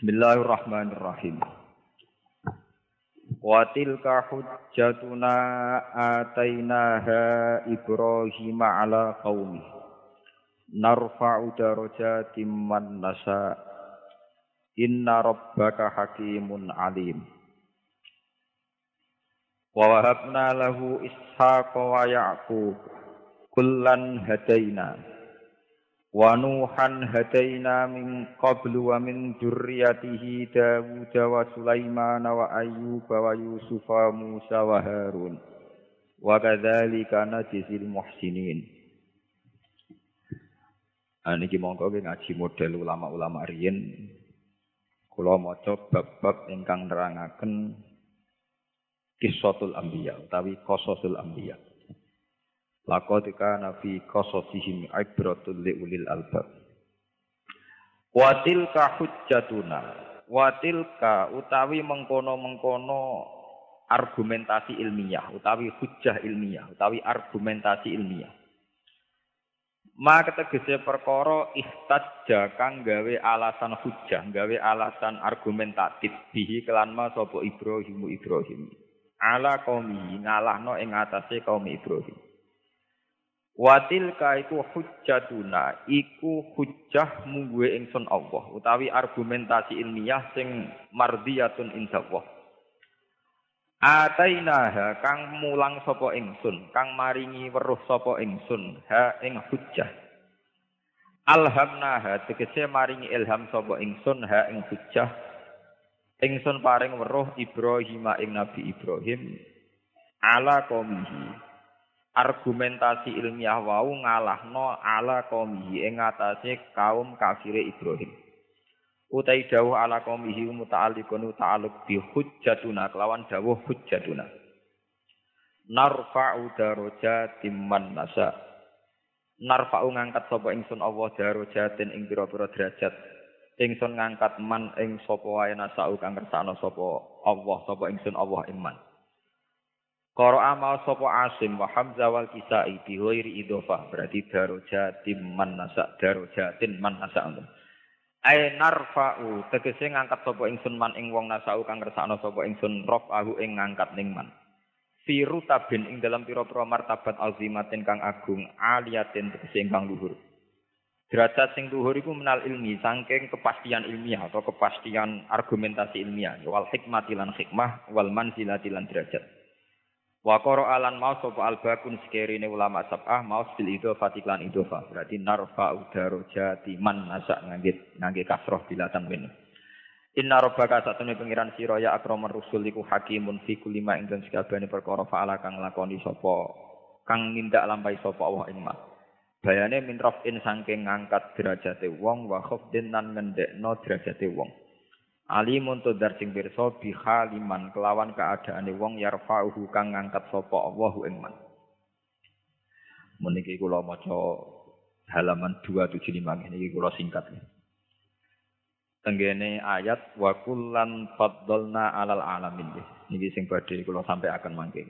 Bismillahirrahmanirrahim. Wa tilka hujjatuna atainaha Ibrahim ala qaumi. Narfa'u darajatim man nasa. Inna rabbaka hakimun alim. Wa wahabna lahu ishaqa wa ya'qub. Kullan hadaina. Wa Nuhan hadaina min qablu wa min dzurriyyatihi Dawud wa Sulaiman wa Ayyub wa Yusuf wa Musa wa Harun. Wa kadzalika najzil muhsinin. Aniki mongko ngaji model ulama-ulama riyen. Kula maca bab-bab ingkang nerangaken kisahul anbiya utawi qasasul anbiya Laqad kana fi qasasihim ibratul liulil albab. Wa tilka hujjatuna. Wa tilka utawi mengkono-mengkono argumentasi ilmiah, utawi hujjah ilmiah, utawi argumentasi ilmiah. Ma ketegese perkara ihtajja kang gawe alasan hujjah, gawe alasan argumentatif bihi kelan ma sapa Ibrahim Ibrahim. Ala qaumi ngalahno ing atase kaum Ibrahim. Watil iku hujjatuna iku hujjah mungguwe ingsun Allah utawi argumentasi ilmiah sing mardiyatun indallah. Atainaha kang mulang sapa ingsun, kang maringi weruh sapa ingsun ha ing hujjah. Alhamnaha tegese maringi ilham sapa ingsun ha ing hujjah. Ingsun paring weruh Ibrahim ing Nabi Ibrahim ala qaumihi argumentasi ilmiah wau ngalahno ala qaumihi ing atase kaum kafire Ibrahim. Utai dawuh ala qaumihi muta'alliqun ta'alluq bi hujjatuna kelawan dawuh hujjatuna. Narfa'u darajatim man nasa. Narfa'u ngangkat sapa ingsun Allah darajatin ing pira-pira derajat. Ingsun ngangkat man ing sapa wae nasau kang kersane sapa Allah sapa ingsun Allah iman. Qara'a ma sapa Asim wa Hamzah wal Kisai bi ghairi idhofah berarti darajatin man nasa darajatin man nasa Ai narfa'u tegese ngangkat sapa ingsun man ing wong nasau kang ngersakno sapa ingsun raf'ahu ing ngangkat ning man. Fi rutabin ing dalam pira-pira martabat azimatin kang agung aliyatin tegese kang luhur. Derajat sing luhur iku menal ilmi saking kepastian ilmiah atau kepastian argumentasi ilmiah wal hikmati lan hikmah wal manzilati lan derajat. Wa qara alan mau sapa albakun sekerine ulama sab'ah mau bil idhofah lan idhofah. Berarti narfa darajati man nasa ngangge ngangge kasroh bila tanwin. Inna rabbaka satune pengiran sira ya akramar rusul iku hakimun fi kulli ma ing sakabehane perkara fa'ala kang lakoni sapa kang nindak lampahi sapa Allah ing ma. Bayane min rafin saking ngangkat derajate wong wa khafdin nan ngendekno derajate wong. Alimun tudar sing pirsa bihaliman kelawan keadaane wong yarfa'uhu kang ngangkat sapa Allahu ing man. Meniki kula maca halaman 275 niki kula singkat. Tenggene ayat wa kullan faddalna alal alamin. Niki sing badhe kula sampai akan mangke.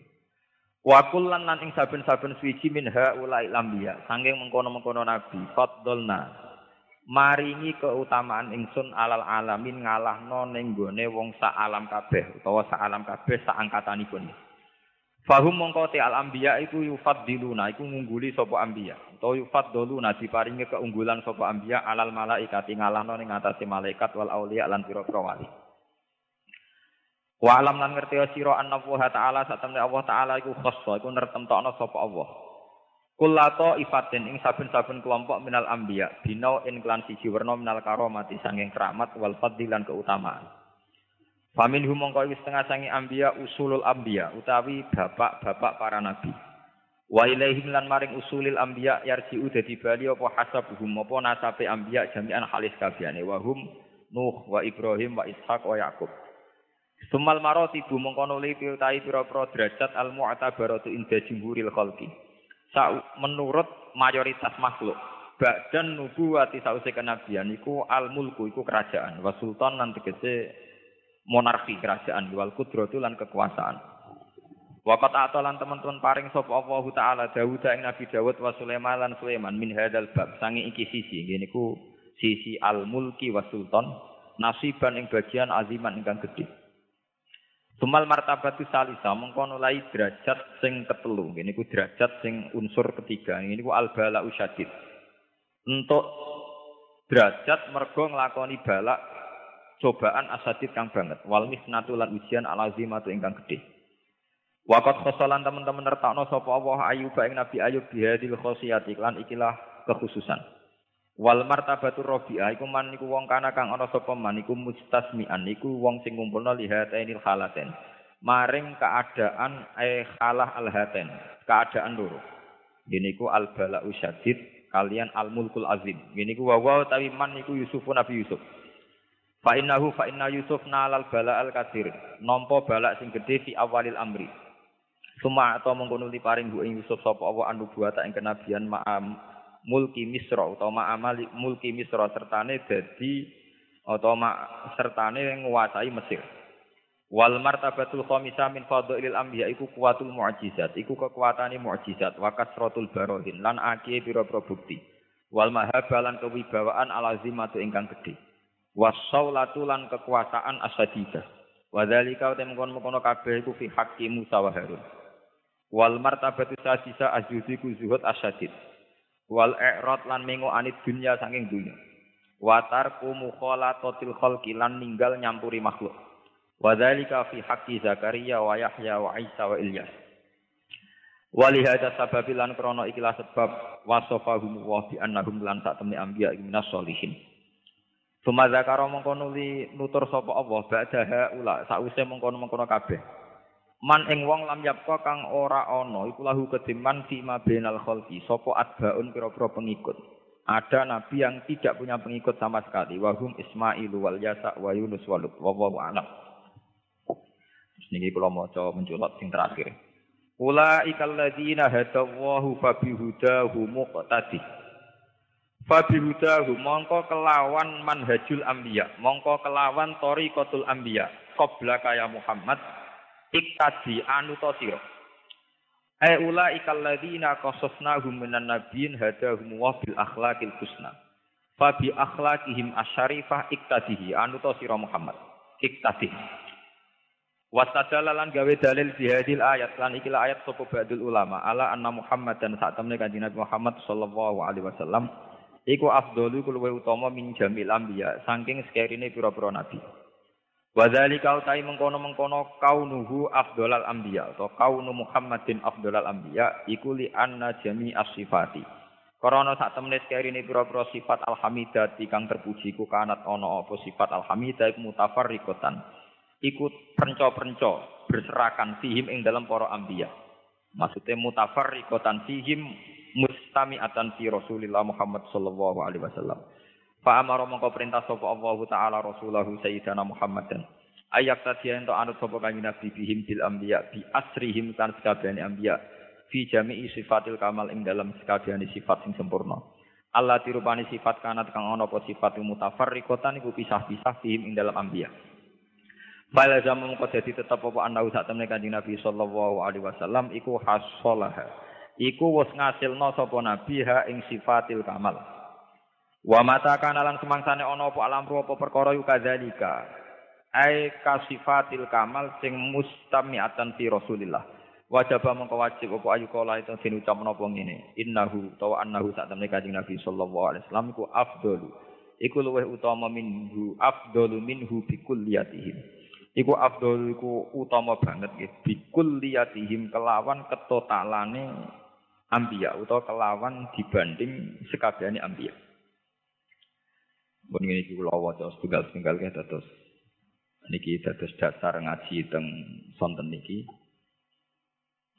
Wa kullan lan ing saben-saben suci min haula'i lambiya, saking mengkono-mengkono nabi faddalna maringi keutamaan ingsun alal alamin ngalahno ning gone wong sak alam kabeh utawa sak alam kabeh sak angkatanipun. Fahum mongko te al anbiya iku yufaddiluna iku ngungguli sapa anbiya utawa yufaddaluna diparingi keunggulan sapa anbiya alal malaikat ngalahno ning atase malaikat wal auliya lan pira-pira wali. Wa alam lan ngerti sira anna Allah taala satemene Allah taala iku khassa iku nertemtokno sapa Allah. Kulato ifatin ing saben-saben kelompok minal ambia binau in klan siji werna minal karomati sanging keramat wal fadilan keutamaan. Famin humongko wis setengah sangi ambia usulul ambia utawi bapak-bapak para nabi. Wa ilaihim lan maring usulil ambia yarji'u dadi bali apa hasabuhum apa nasabe ambia jami'an halis kabehane wa hum Nuh wa Ibrahim wa Ishak wa Yakub. Sumal maratibu mongko nuli piutai pira-pira derajat al mu'tabaratu inda jumhuril khalqi menurut mayoritas makhluk. Badan nubuwati sause kenabian iku al mulku iku kerajaan, wa sultan lan tegese monarki kerajaan wal kudratu lan kekuasaan. Waqat atalan teman-teman paring sapa Allah taala Dawud ing Nabi Dawud wa Sulaiman lan Sulaiman min hadal bab sangi iki sisi ngene ku sisi al mulki wa sultan nasiban ing bagian aziman ingkang gedhe. Sumal martabatu salisa mengko nulai derajat sing ketelu. Ini ku derajat sing unsur ketiga. Ini ku al bala usyadid. Untuk derajat mergo nglakoni balak cobaan asadid kang banget. Wal misnatu lan ujian al azimatu ingkang gedhe. Wakat khosolan teman-teman nertakno sapa Allah Ayub ing Nabi Ayub bihadil khosiyati lan ikilah kekhususan. Wal martabatur rabi'ah iku man iku wong kana kang ana sapa man iku mustasmian iku wong sing ngumpulna lihatainil halaten. Maring keadaan eh khalah alhaten, keadaan loro. Ini ku al bala'u syadid kalian al mulkul azim. Ini ku wawa tapi man iku Yusuf Nabi Yusuf. Fa innahu fa inna Yusuf nalal bala'al katsir. Nampa balak sing gedhe fi awalil amri. Suma atau mengkono paring bu ing Yusuf sapa Allah anubuwata ing kenabian ma'am mulki Misra utawa amali mulki Misra sertane dadi utawa sertane nguasai Mesir. Wal martabatul khamisah min fadhailil anbiya iku kuwatul mu'jizat, iku kekuatane mukjizat wa kasratul barohin lan akeh pira-pira bukti. Wal mahabalan kewibawaan alazimatu ingkang gedhe. Wasaulatu lan kekuasaan asadidah. Wa dzalika mengkon-mengkono kabeh iku fi haqqi Musa wa Harun. Wal martabatu sadisa ajuziku zuhud asadid wal i'rad lan mengo anit dunya saking dunya wa tarku mukhalatatil khalqi lan ninggal nyampuri makhluk wa dzalika fi haqqi Zakaria wa Yahya wa Isa wa Ilyas Walihada sababi lan krono ikilah sebab wasofahum wa bi annahum lan sak temne anbiya minas solihin. Suma zakara mengkono li nutur sapa Allah ba'daha ula sause mengkono-mengkono kabeh. Man ing wong lam yapka kang ora ana iku lahu kediman fi ma bainal khalqi sapa atbaun pira-pira pengikut. Ada nabi yang tidak punya pengikut sama sekali. Wahum Ismail wal Yasa wa Yunus wa Lut. Wallahu a'lam. Niki kula maca menculot sing terakhir. Ulaikal ladzina hadallahu fa bihudahu muqtadi. Fa bihudahu mongko kelawan manhajul anbiya, mongko kelawan tariqatul anbiya. Qabla kaya Muhammad iktadi anu to sira ai ula ikal ladina qasasnahum minan nabiyyin hadahum wa bil akhlaqil husna. Fa bi akhlaqihim asyarifah iktadihi anu to sira Muhammad. Iktadi. Wastadalalan gawe dalil di hadil ayat lan ikilah ayat sapa ba'dul ulama ala anna Muhammad dan saat temne kanjeng Nabi Muhammad sallallahu alaihi wasallam iku afdalu luwih utama min jamil anbiya saking sekerine pira-pira nabi. Wadzalika utai mengkono-mengkono kaunuhu afdolal anbiya atau kaunu Muhammadin afdolal anbiya iku li anna jami as-sifati. Karena sak temene ini pira-pira sifat alhamidah kang terpuji ku kanat ana apa sifat alhamidah iku mutafarriqatan. Iku prenco-prenco berserakan fihim ing dalam para anbiya. Maksudnya mutafarriqatan fihim mustami'atan fi Rasulillah Muhammad sallallahu alaihi wasallam. Fa amara mongko perintah sapa Allah taala rasulahu sayyidina Muhammadan. Ayak tadi ento anut sapa kanjeng Nabi bihim bil anbiya bi asrihim kan sekabehane anbiya fi jami'i sifatil kamal ing dalam sekabehane sifat sing sempurna. Allah dirupani sifat kanat kang ana apa sifat mutafarriqatan iku pisah-pisah bihim ing dalam anbiya. Fala zaman mengko dadi tetep apa ana sak temne kanjeng Nabi sallallahu alaihi wasallam iku hasolaha. Iku wis ngasilno sapa nabi ha ing sifatil kamal. Wa mata kana lan semangsane ana apa alam apa perkara yu kadzalika. Ai kasifatil kamal sing mustami'atan fi Rasulillah. Wajib mengko wajib apa ayu kala itu den ucap menapa ngene. Innahu tawa annahu sak temne Kanjeng Nabi sallallahu alaihi wasallam iku afdalu. Iku luweh utama minhu afdalu minhu bi kulliyatihim. Iku afdalu iku utama banget nggih bi kulliyatihim kelawan ketotalane ambiya utawa kelawan dibanding sekabehane ambiya. Pun ini kula waca setunggal-setunggal ke dados niki dados dasar ngaji teng sonten niki.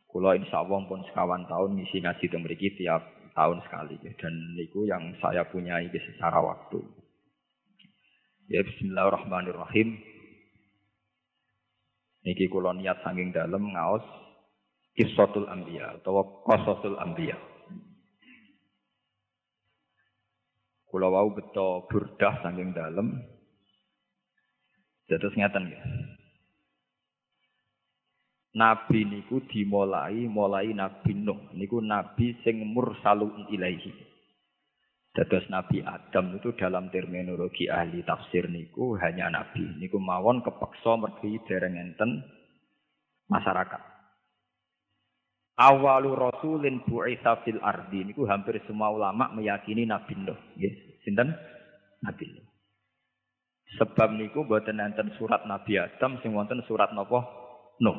Kula insyaallah pun sekawan tahun ngisi ngaji teng mriki tiap tahun sekali dan niku yang saya punya ini secara waktu. Ya bismillahirrahmanirrahim. Niki kula niat saking dalem ngaos Kisatul Anbiya atau Qasasul Anbiya. Kula wau beto burdah saking dalem. Terus ngeten ya. Nabi niku dimulai mulai Nabi Nuh niku nabi sing mursalun ilaihi. Dados Nabi Adam itu dalam terminologi ahli tafsir niku hanya nabi. Niku mawon kepeksa mergi dereng enten masyarakat. Awalu rasulin bu'itsa fil ardi niku hampir semua ulama meyakini Nabi Nuh. Nggih, sinten? Nabi Nuh. Sebab niku mboten enten surat Nabi Adam sing wonten surat napa? Nuh.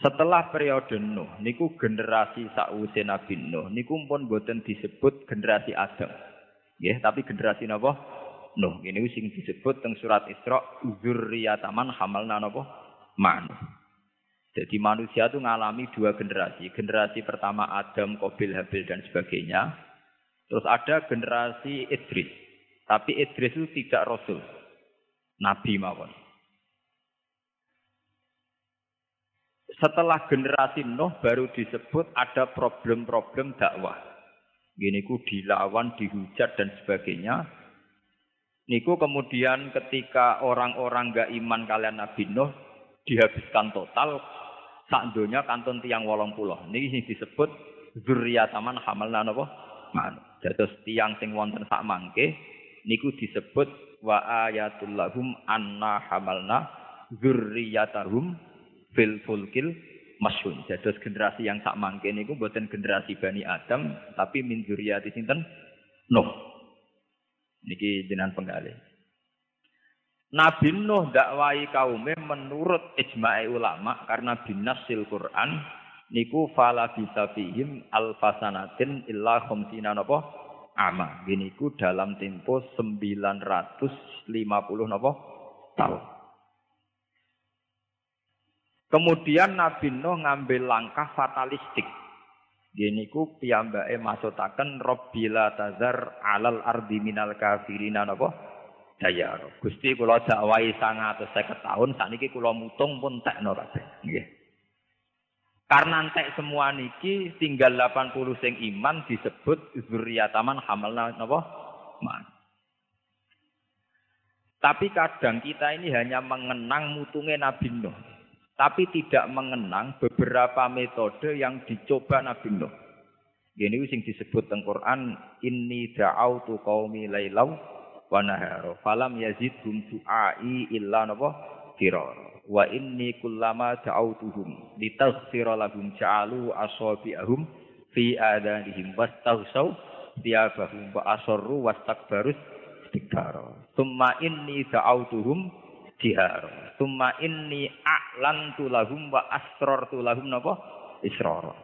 Setelah periode Nuh, niku generasi sakwise Nabi Nuh, niku pun boten disebut generasi Adam. Ya, tapi generasi napa? Nuh. Ini sing disebut teng surat Isra dzurriyyataman hamalna napa? Man. Jadi manusia itu mengalami dua generasi. Generasi pertama Adam, Kobil, Habil dan sebagainya. Terus ada generasi Idris. Tapi Idris itu tidak rasul. Nabi mawon. Setelah generasi Nuh baru disebut ada problem-problem dakwah. Gini ku dilawan, dihujat dan sebagainya. Niku kemudian ketika orang-orang gak iman kalian Nabi Nuh dihabiskan total sak donya kantun tiang wolong puluh. Niki disebut zurriyataman hamalna napa? Man. Dados tiang sing wonten sak mangke niku disebut wa ayatul lahum anna hamalna zurriyatahum fil fulkil masyun. Dados generasi yang sak mangke niku buatan generasi Bani Adam tapi min zuriyati sinten Nuh. Niki jenengan penggalih. Nabi Nuh dakwai kaume menurut ijma'i ulama karena binasil Quran niku fala bisa fihim alfasanatin illa khamsina napa ama. Gini ku dalam tempo 950 napa tahun. Kemudian Nabi Nuh ngambil langkah fatalistik. Gini ku piyambake maksutaken Rabbila tazar alal ardi minal kafirina napa? Dayar. Gusti kula dakwahi 150 tahun sakniki kula mutung pun tekno kabeh. Nggih. Karena entek semua niki tinggal 80 sing iman disebut zuriyataman hamalna napa? Man. Tapi kadang kita ini hanya mengenang mutungnya Nabi Nuh tapi tidak mengenang beberapa metode yang dicoba Nabi Nuh. Ini sing disebut teng Quran inni da'autu qaumi lailaw wa nahara falam yazidhum du'ai illa napa firara wa inni kullama da'autuhum litaghfira lahum ja'alu asabi'ahum fi adanihim wastaghsaw tiabahum wa asarru wastakbarus istikbara thumma inni da'autuhum jihar. Summa inni a'lantu lahum wa asrartu lahum napa? Israr.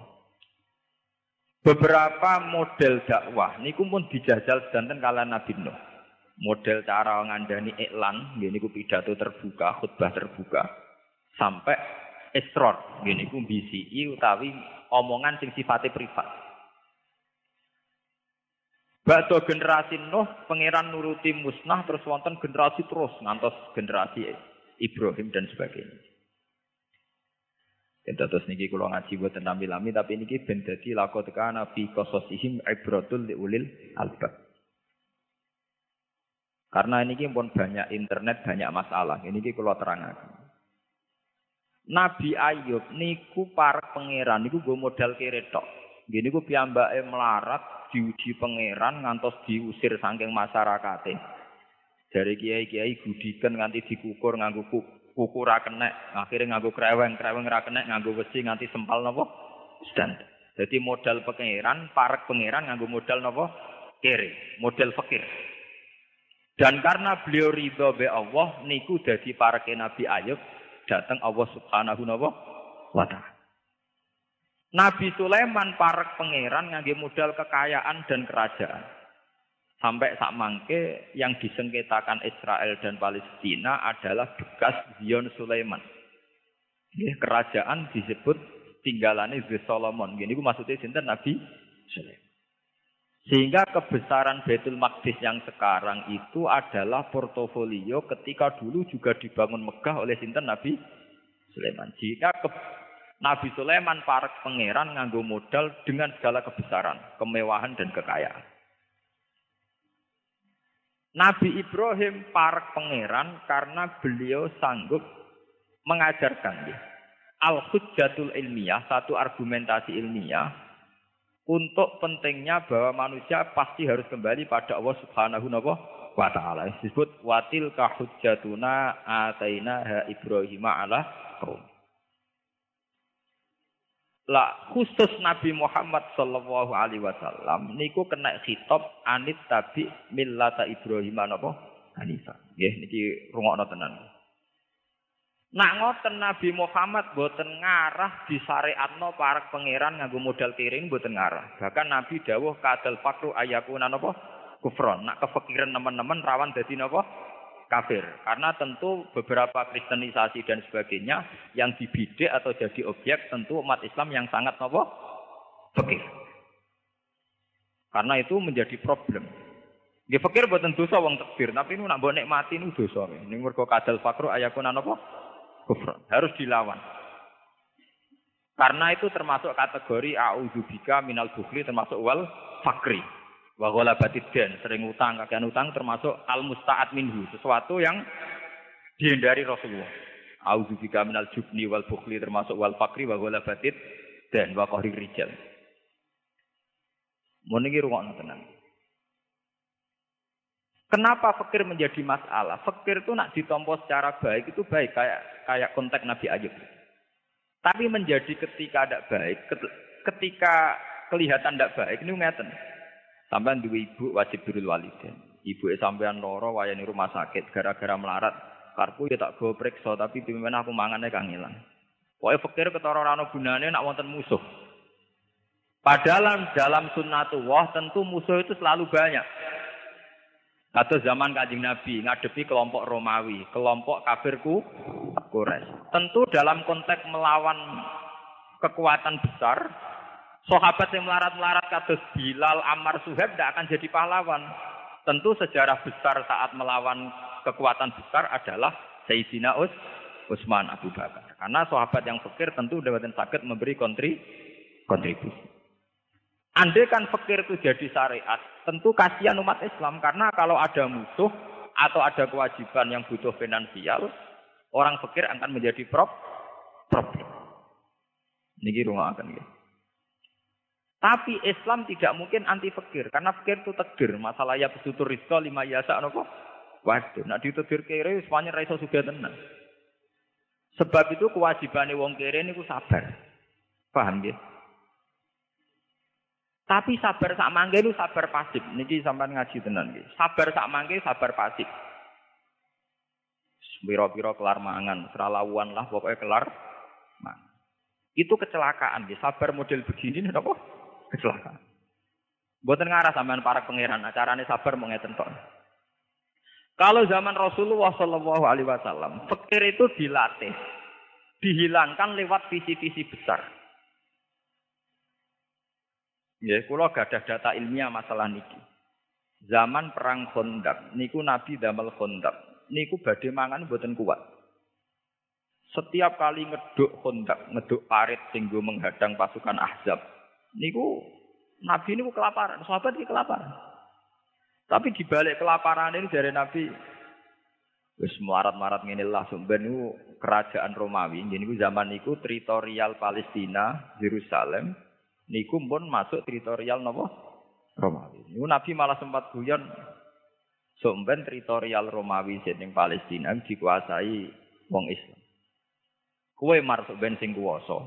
Beberapa model dakwah niku pun dijajal sedanten kala Nabi Nuh. Model cara ngandani iklan, gini ku pidato terbuka, khutbah terbuka, sampai israr, gini ku BCI utawi omongan sing sifatnya privat. Bakto generasi Nuh, pangeran nuruti musnah terus wonten generasi terus ngantos generasi Ibrahim dan sebagainya. Kita terus niki kulo ngaji buat nami lami tapi niki ben dadi lakot kana fi qasasihim ibratul liulil albab. Karena ini pun banyak internet, banyak masalah. Ini kulo terangkan. Nabi Ayub niku para pangeran niku gue modal keretok. Gini ku piyambake melarat diuji pangeran ngantos diusir saking masyarakate. Dari kiai-kiai gudikan nganti dikukur nganggo kuku ra kenek, akhirnya nganggo kreweng, kreweng ra kenek nganggo besi nganti sempal napa? Stand. Jadi modal pangeran, parek pangeran nganggo modal napa? Kere, model fakir. Dan karena beliau ridho be Allah, niku dadi pareke Nabi Ayub, datang Allah Subhanahu wa taala. Nabi Sulaiman parek pangeran ngangge modal kekayaan dan kerajaan. Sampai sak mangke yang disengketakan Israel dan Palestina adalah bekas Zion Sulaiman. Kerajaan disebut tinggalannya Solomon. Gini maksudnya sinten Nabi Sulaiman. Sehingga kebesaran Betul Maqdis yang sekarang itu adalah portofolio ketika dulu juga dibangun megah oleh sinten Nabi Sulaiman. Jika ke Nabi Sulaiman parek pangeran nganggo modal dengan segala kebesaran, kemewahan dan kekayaan. Nabi Ibrahim parek pangeran karena beliau sanggup mengajarkan dia. Al-Hujjatul ilmiah, satu argumentasi ilmiah, untuk pentingnya bahwa manusia pasti harus kembali pada Allah Subhanahu wa taala. Disebut watil kahujjatuna ataina ha Ibrahim ala qaum. Lah khusus Nabi Muhammad sallallahu alaihi wasallam niku kena khitab anit tabi millata Ibrahim napa Hanifah. Nggih niki rungokno tenan. Nak ngoten Nabi Muhammad boten ngarah disyariatno para pangeran nganggo modal kiring boten ngarah. Bahkan Nabi dawuh kadal fakru ayakuna napa kufron. Nak kefikiran teman-teman rawan dadi napa kafir. Karena tentu beberapa kristenisasi dan sebagainya yang dibidik atau jadi objek tentu umat Islam yang sangat napa fikir. Karena itu menjadi problem. Dia fikir buatan dosa wong tekbir, tapi ini nak mbok mati ini dosa. Ini mergo kadal fakru ayakuna napa Harus dilawan. Karena itu termasuk kategori a'udzubika minal bukhli termasuk wal fakri. Wa ghalabatid dan sering utang, kakean utang termasuk al musta'at minhu, sesuatu yang dihindari Rasulullah. A'udzubika minal jubni wal bukhli termasuk wal fakri wa ghalabatid dan wa qahri rijal. Mun iki rungokno tenang. Kenapa fakir menjadi masalah? Fakir itu nak ditompo secara baik itu baik kayak kayak konteks Nabi Ayub. Tapi menjadi ketika tidak baik, ketika kelihatan tidak baik ini ngeten. Sampai dua ibu wajib birul waliden. Ibu sampean loro wayani rumah sakit gara-gara melarat. Karpu ya tak gue periksa tapi pimpin aku mangannya kang hilang. Pokoknya fakir ketara rano gunane nak wonten musuh. Padahal dalam sunnatullah tentu musuh itu selalu banyak. Atau zaman kajing Nabi ngadepi kelompok Romawi, kelompok kafirku Quraisy. Tentu dalam konteks melawan kekuatan besar, sahabat yang melarat-melarat kados Bilal, Ammar, Suhaib tidak akan jadi pahlawan. Tentu sejarah besar saat melawan kekuatan besar adalah Sayyidina Us, Utsman Abu Bakar. Karena sahabat yang fakir tentu dapat sakit memberi kontri, kontribusi. Andai kan fakir itu jadi syariat, tentu kasihan umat Islam karena kalau ada musuh atau ada kewajiban yang butuh finansial, orang fakir akan menjadi prop problem. Niki rumah akan ya. Tapi Islam tidak mungkin anti fakir karena fakir itu tegir. Masalah ya pesutur rizko lima yasa nopo. Waduh, nak ditedir kere semuanya raiso sudah tenang. Sebab itu kewajiban wong kere ini ku sabar. Paham ya? Tapi sabar sak mangke lu sabar pasif. Niki sampean ngaji tenan nggih. Sabar sak mangke sabar pasif. Piro-piro kelar mangan, seralawan lah pokoknya kelar mangan. Itu kecelakaan nggih. Sabar model begini napa? Kecelakaan. Buatan ngarah sampean para pangeran, acarane sabar mau ngeten tok. Kalau zaman Rasulullah Shallallahu Alaihi Wasallam, fakir itu dilatih, dihilangkan lewat visi-visi besar. Ya, kula gadah data ilmiah masalah niki. Zaman perang Khandaq niku Nabi damel Khandaq. Niku badhe mangan mboten kuat. Setiap kali ngeduk Khandaq, ngeduk parit sing menghadang pasukan Ahzab. Niku Nabi niku kelaparan, sahabat iki kelaparan. Tapi di balik kelaparan ini dari Nabi wis marat-marat ngene lah sumben kerajaan Romawi. Niku zaman niku teritorial Palestina, Yerusalem, niku pun masuk teritorial nopo Romawi. Niku Nabi malah sempat guyon somben teritorial Romawi sing Palestina dikuasai wong Islam. Kue masuk ben sing kuwasa.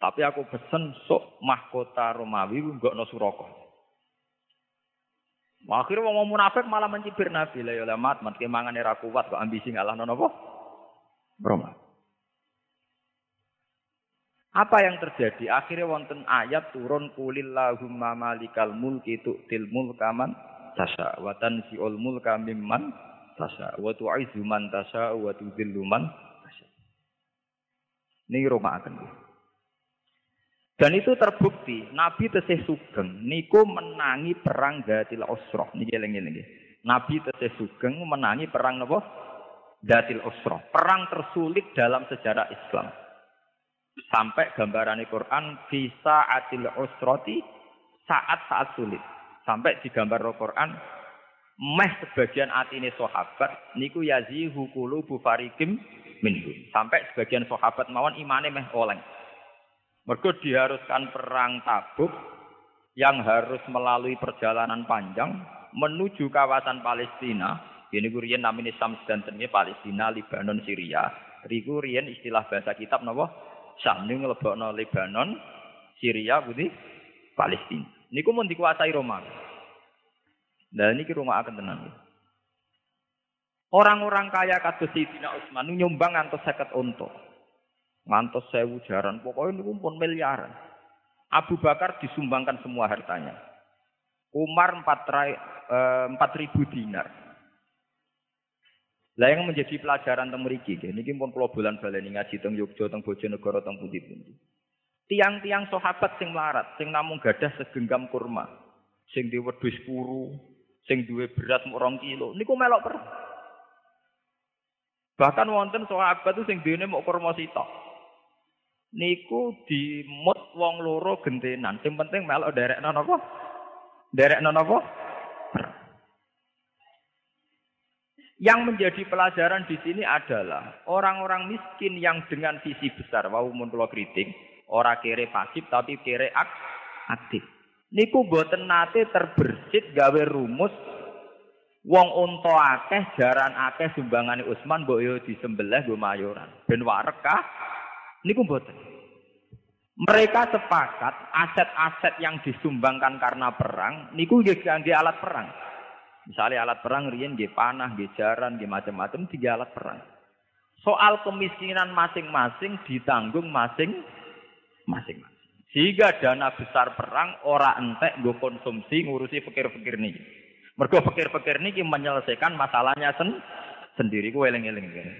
Tapi aku pesen sok mahkota Romawi nggak no suroko. Akhirnya wong munafik malah mencibir Nabi lah ya mat mat kemangan era kuat kok ambisi ngalah nopo Romawi. Apa yang terjadi? Akhirnya wonten ayat turun kulillahumma malikal mulki tu'til mulka man tasha wa tanzi'ul mulka mimman tasha wa tu'izu man tasha wa tudhillu man tasha. Ini rumah akan dan itu terbukti Nabi tesih sugeng niku menangi perang Datil Usrah. Niki eling-eling Nabi tesih sugeng menangi perang napa? Datil Usrah. Perang tersulit dalam sejarah Islam Sampai gambaran Quran bisa adil usroti saat-saat sulit. Sampai di gambar Quran meh sebagian atine sahabat niku yazihu qulubu farikim minhum. Sampai sebagian sahabat mawon imane meh oleng. Mergo diharuskan perang Tabuk yang harus melalui perjalanan panjang menuju kawasan Palestina. Ini kurian namanya Sam dan Palestina, Lebanon, Syria. Riku riyen istilah bahasa kitab napa? Sam niku nglebokno Lebanon, Syria, putih Palestina. Niku mun dikuasai Roma. Dan ini rumah akan tenang. Orang-orang kaya kados Sayyidina Utsman nyumbang ngantos 50 unta. Ngantos sewu jaran, pokoknya ini pun miliaran. Abu Bakar disumbangkan semua hartanya. Umar 4 ribu dinar. Lah yang menjadi pelajaran teng mriki niki pun kula bulan baleni ngaji teng Yogyakarta teng Bojonegoro teng pundi-pundi. Tiang-tiang sahabat sing melarat, sing namung gadah segenggam kurma, sing duwe wedhus puru, sing duwe beras mung 2 kilo, niku melok perang. Bahkan wonten sahabat itu sing dene mau kurma sitok. Niku dimut wong loro gentenan. Sing penting melok derekno napa? Derekno napa? Yang menjadi pelajaran di sini adalah orang-orang miskin yang dengan visi besar, wau mun kritik, ora kere pasif tapi kere ak aktif. Niku boten nate terbersit gawe rumus Wong unta akeh, jaran akeh sumbangane Utsman mbok yo disembelih nggo mayoran. Ben warek? Niku mboten. Mereka sepakat aset-aset yang disumbangkan karena perang niku nggih alat perang. Misalnya alat perang riyen nggih panah, nggih jaran, nggih macam-macam tiga alat perang. Soal kemiskinan masing-masing ditanggung masing-masing. Sehingga dana besar perang ora entek nggo konsumsi ngurusi pikir-pikir nih. Mergo pikir-pikir niki menyelesaikan masalahnya sen sendiri ku eling-eling kene.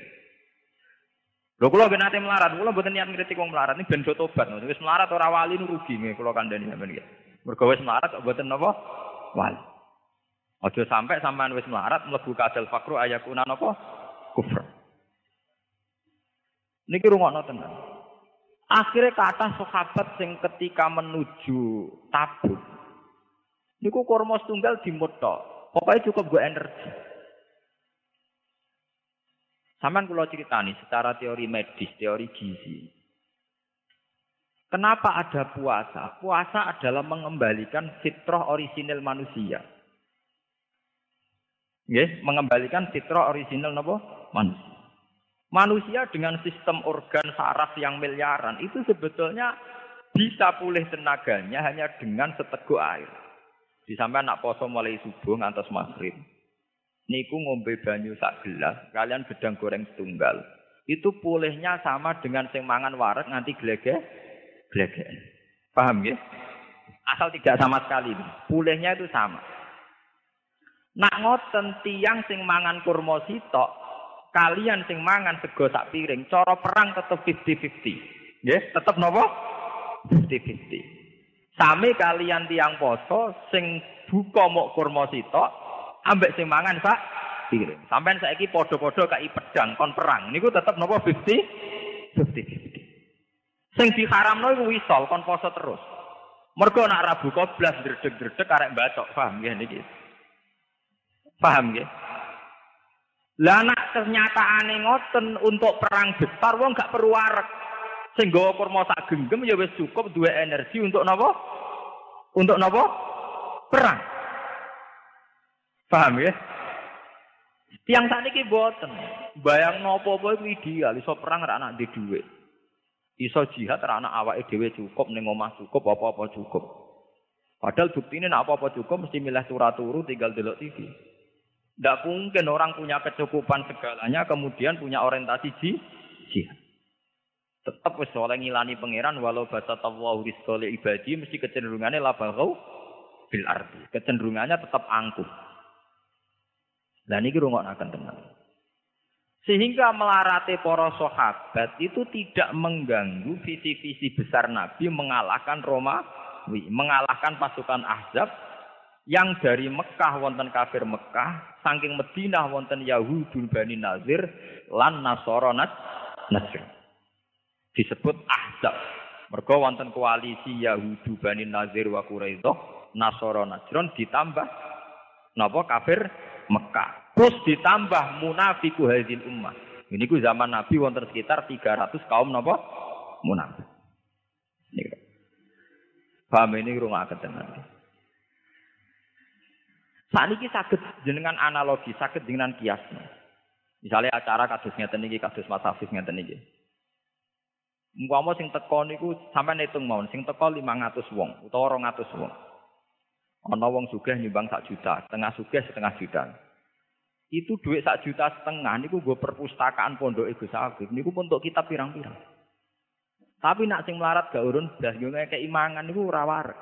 Lho kula ben nate melarat, kula mboten niat ngritik wong melarat ini ben do tobat. Melarat ora wali rugi nggih kula kandhani sampeyan iki. Mergo wis melarat mboten napa? Wali. Aja sampai sampean wis melarat mlebu kadal fakru ayakuna napa? Kufur. Niki rungokno tenan. Akhirnya kata sahabat sing ketika menuju Tabuk Niku kurma tunggal dimutto. Pokoknya cukup gue energi. Saman kalau ceritani secara teori medis, teori gizi. Kenapa ada puasa? Puasa adalah mengembalikan fitrah orisinil manusia. Mengembalikan fitrah orisinal nopo manusia. Manusia dengan sistem organ saraf yang miliaran itu sebetulnya bisa pulih tenaganya hanya dengan seteguk air. Di sampai nak poso mulai subuh ngantos maghrib. Niku ngombe banyu sak gelas, kalian gedang goreng setunggal. Itu pulihnya sama dengan sing mangan warak nganti glege glege. Paham ya? Asal tidak sama sekali. Pulihnya itu sama. Nak ngoten tiang sing mangan kurma sitok, kalian sing mangan sego sak piring, cara perang tetep 50-50. Nggih, tetep napa? 50-50. Sami kalian tiang poso sing buka mok kurma sitok ambek sing mangan sak piring. Sampeyan saiki padha-padha kai pedang kon perang. Niku tetep napa 50 50. Sing diharamno iku wisol kon poso terus. Mergo nak rabu koblas dredeg-dredeg arek bacok, paham ya niki? Paham ya? Lah nak kenyataane ngoten untuk perang besar wong gak perlu arek. Sing gawa kurma sak genggam ya wis cukup dua energi untuk napa? Untuk napa? Perang. Paham ya? Tiang saniki boten. Bayang nopo apa iku ideal iso perang ra anak di dhuwit. Iso jihad ra anak awake cukup ning omah cukup apa-apa cukup. Padahal bukti ini apa-apa cukup mesti milih turu-turu tinggal delok TV. Tidak mungkin orang punya kecukupan segalanya kemudian punya orientasi jihad. Tetap oleh ngilani pangeran walau basa tawahu rizqa ibadi mesti kecenderungannya la bagau bil ardi. Kecenderungannya tetap angkuh. Dan ini akan tenang. Sehingga melarati para sahabat itu tidak mengganggu visi-visi besar Nabi mengalahkan Roma, mengalahkan pasukan Ahzab yang dari Mekah wonten kafir Mekah, saking Madinah wonten Yahudul Bani Nazir lan Nasara Nasr disebut Ahzab. Mergo wonten koalisi Yahudu Bani Nazir wa Quraidah, Nasara Najron ditambah napa kafir Mekah. Terus ditambah munafiku hadil ummah. Ini ku zaman Nabi wonten sekitar 300 kaum napa munafik. Paham ini rumah tenan. Saat ini sakit jenengan analogi, sakit dengan kias. Misalnya acara kasus ngeten kasus Mas Hafiz ngeten iki. Umpama sing teko niku sampean hitung mawon, sing teko 500 wong utawa 200 wong. Ana wong sugih nyumbang sak juta, setengah sugih setengah juta. Itu duit sak juta setengah niku gue perpustakaan pondok Gus Hafiz niku untuk kitab pirang-pirang. Tapi nak sing melarat gak urun blas yo keimangan niku warak.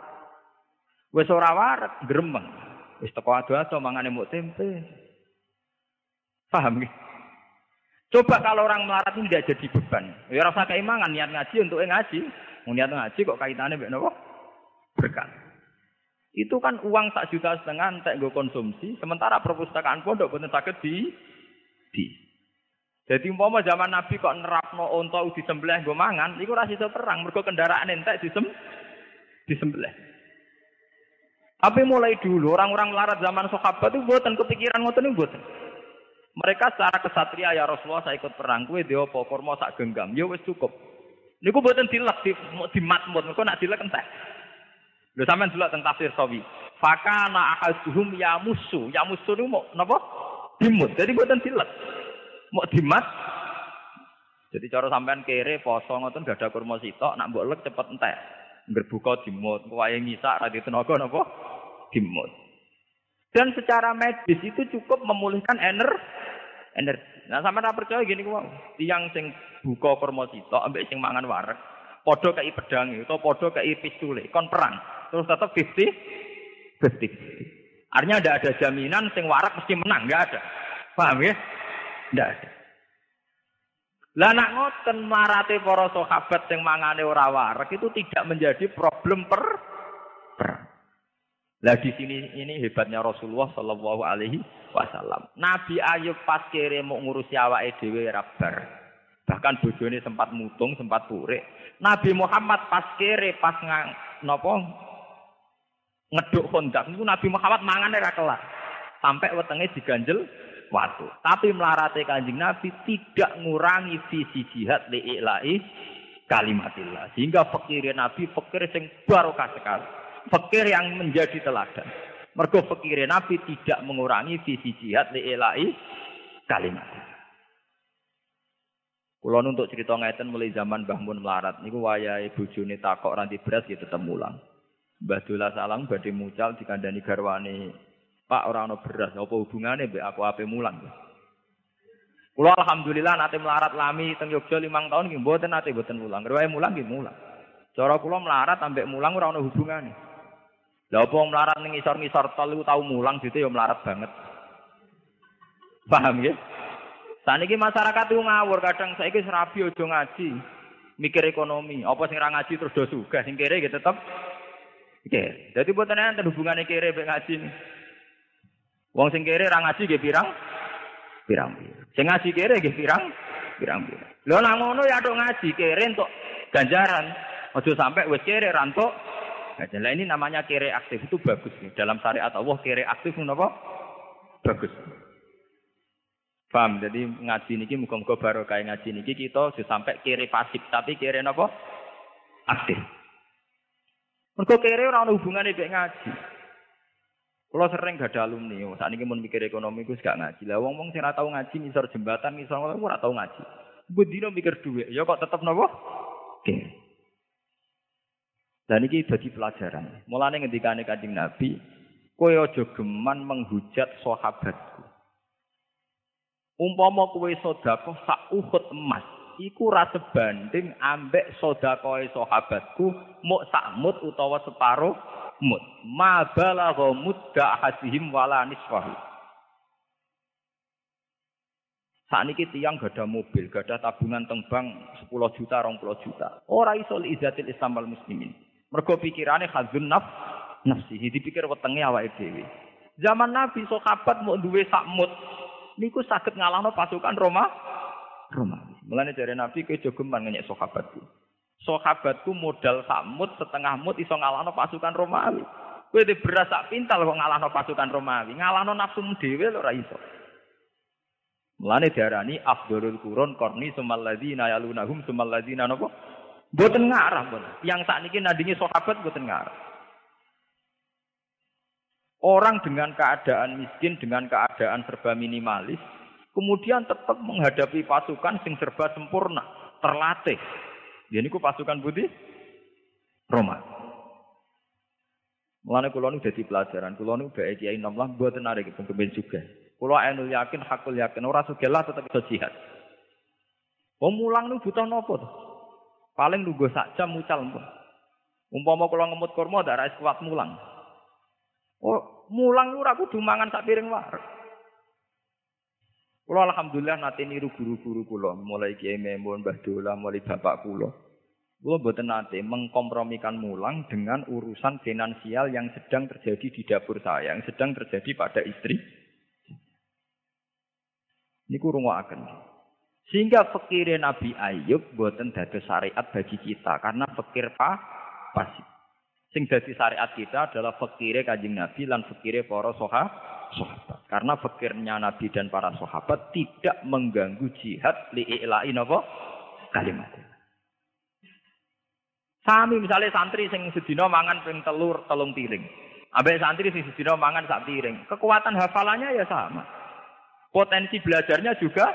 Wis ora warak gremeng. Wis teko ado-ado mangane muk tempe. Paham nggih? Coba kalau orang melarat ini tidak jadi beban. Ya rasa keimangan niat ngaji untuk ngaji. Mau niat ngaji kok kaitannya mbek napa? Berkah. Itu kan uang sak juta setengah entek gue konsumsi, sementara perpustakaan pondok boten saged di di. Jadi umpama zaman Nabi kok nerapno unta disembelih gue mangan, iku ora perang mergo kendaraan entek disem disembelih. Tapi mulai dulu orang-orang melarat zaman sahabat itu buatan kepikiran ngoten itu buatan. Mereka secara kesatria ya Rasulullah saya ikut perang kue dia apa kurma sak genggam. Ya wis cukup. Niku buatan dilek di di matmut. Kok nak dilek entek. Lho sampean delok teng tafsir sawi. Fakana ahaduhum ya musuh. Ya musuh niku mau napa? Dimut. Jadi buatan dilek. Mau dimat. Jadi cara sampean kere poso ngoten gak ada kurma sitok nak mbok lek cepet entek. Berbuka dimut, wae ngisak ra tenaga napa? Dimut. Dan secara medis itu cukup memulihkan energi. energi. Nah, sama tak percaya gini kok, tiang sing buka kurma ambek sing mangan wareg, padha kei pedang itu, padha kei pistule, kon perang. Terus tetap 50 50. Artinya tidak ada jaminan sing warak mesti menang, enggak ada. Paham ya? Enggak ada. Lah nak ngoten marate para sahabat sing mangane ora warak itu tidak menjadi problem per perang. Lah di sini ini hebatnya Rasulullah Shallallahu Alaihi Wasallam. Nabi Ayub pas kere mau ngurusi awake dhewe rabar. Bahkan bojone sempat mutung, sempat pure. Nabi Muhammad pas kere pas ngang nopo ngeduk kondak niku Nabi Muhammad mangane ra kelar. Sampai wetenge diganjel waktu. Tapi melarati kanjeng Nabi tidak ngurangi visi jihad li'ila'i kalimatillah. Sehingga fakir Nabi fakir yang barokah sekali. Fakir yang menjadi teladan. Mergo fakir Nabi tidak mengurangi visi jihad li'ila'i kalimatillah. Kulo untuk cerita ngeten mulai zaman Mbah Mun melarat niku wayahe bojone takok ranti beras ya tetep mulang. Mbah Dola Salam badhe mucal dikandani garwane Pak orang no beras, apa hubungannya mbek aku ape mulang. Kulo alhamdulillah nate melarat lami teng Yogya limang tahun nggih mboten nate mboten mulang. Riwaye mulang nggih mulang. Cara kula melarat ambek mulang ora ono hubungane. Lah apa melarat ning ngisor-ngisor tol tau mulang gitu ya melarat banget. Paham ya? Saniki masyarakat itu ngawur kadang saiki serabi aja ngaji. Mikir ekonomi, apa sing ora ngaji terus do sugih, sing kere gitu Oke, jadi buat enten hubungannya kere mbek ngaji. Wong sing kere ra ngaji nggih pirang? Pirang. Sing ngaji kere nggih pirang? Pirang. Lho nang ngono ya tok ngaji kere entuk ganjaran. Ojo sampai wis kere rantuk. Nah, ini namanya kere aktif itu bagus nih. Dalam syariat Allah kere aktif apa? Bagus. Paham? Jadi ngaji niki muga-muga barokah ngaji niki kita sudah sampai kere pasif tapi kere napa? Aktif. Mergo kere ora ono hubungane ngaji. Kalau sering gak ada alumni, oh, saat ini mau mikir ekonomi, gue gak ngaji. Lah, wong wong sih tahu ngaji, misal jembatan, misal gue ora tahu ngaji. Gue dino mikir duit, ya kok tetap nopo? Oke. Dan ini jadi pelajaran. Mulane ngendikane kanjeng Nabi, kowe aja geman menghujat sahabatku. Umpama kowe sedekah sak uhud emas, iku ra sebanding ambek sedekahe sahabatku muk sak mut utawa separuh mut. Ma balagha mudda hasihim wala nisfahu. Saat ini tiang gak ada mobil, gak ada tabungan tembang 10 juta, 20 juta. Orang iso izatil Islam wal muslimin. Mergo pikirannya khazun naf, nafsi. Dipikir wetenge awake dhewe. Zaman Nabi sahabat mau duwe sakmut. Niku sakit ngalahno pasukan Roma. Roma. Mulane dari Nabi ke jogeman ngenyek sahabatku sahabatku modal samut setengah mut iso ngalahno pasukan Romawi. Kowe di beras sak pintal kok ngalahno pasukan Romawi, ngalahno nafsu dhewe lho ora iso. Mulane diarani afdhalul qurun qarni sumal ladzina yalunahum sumal ladzina napa Mboten ngarah, mboten. Yang saat ini nadine sahabat mboten ngarah. Orang dengan keadaan miskin, dengan keadaan serba minimalis, kemudian tetap menghadapi pasukan sing serba sempurna, terlatih. Jadi ku pasukan putih Roma. Mulane kula nu dadi pelajaran, kula nu bae kiai nom lah mboten arek kepen juga. Kula enul yakin, hakul yakin ora sugih lah tetep iso jihad. Wong mulang butuh napa to? Paling nunggu sak jam mucal pun. Umpama kula ngemut kurma ndak ra kuat mulang. Oh, mulang ora kudu mangan sak piring wae. Kula alhamdulillah nate niru guru-guru kula, mulai Kiai Memun, Mbah Dola, mulai bapak kula. Kula mboten nate mengkompromikan mulang dengan urusan finansial yang sedang terjadi di dapur saya, yang sedang terjadi pada istri. Niku rungokaken. Sehingga fikir Nabi Ayub mboten dados syariat bagi kita karena fikir pa pasif. Sing dadi syariat kita adalah fikire Kanjeng Nabi lan fikire para sahabat. Karena fikirnya Nabi dan para sahabat tidak mengganggu jihad li'i'la'i napa kalimat. Sami misalnya santri sing sedina mangan ping telur telung piring. Ambek santri sing sedina mangan sak piring. Kekuatan hafalannya ya sama. Potensi belajarnya juga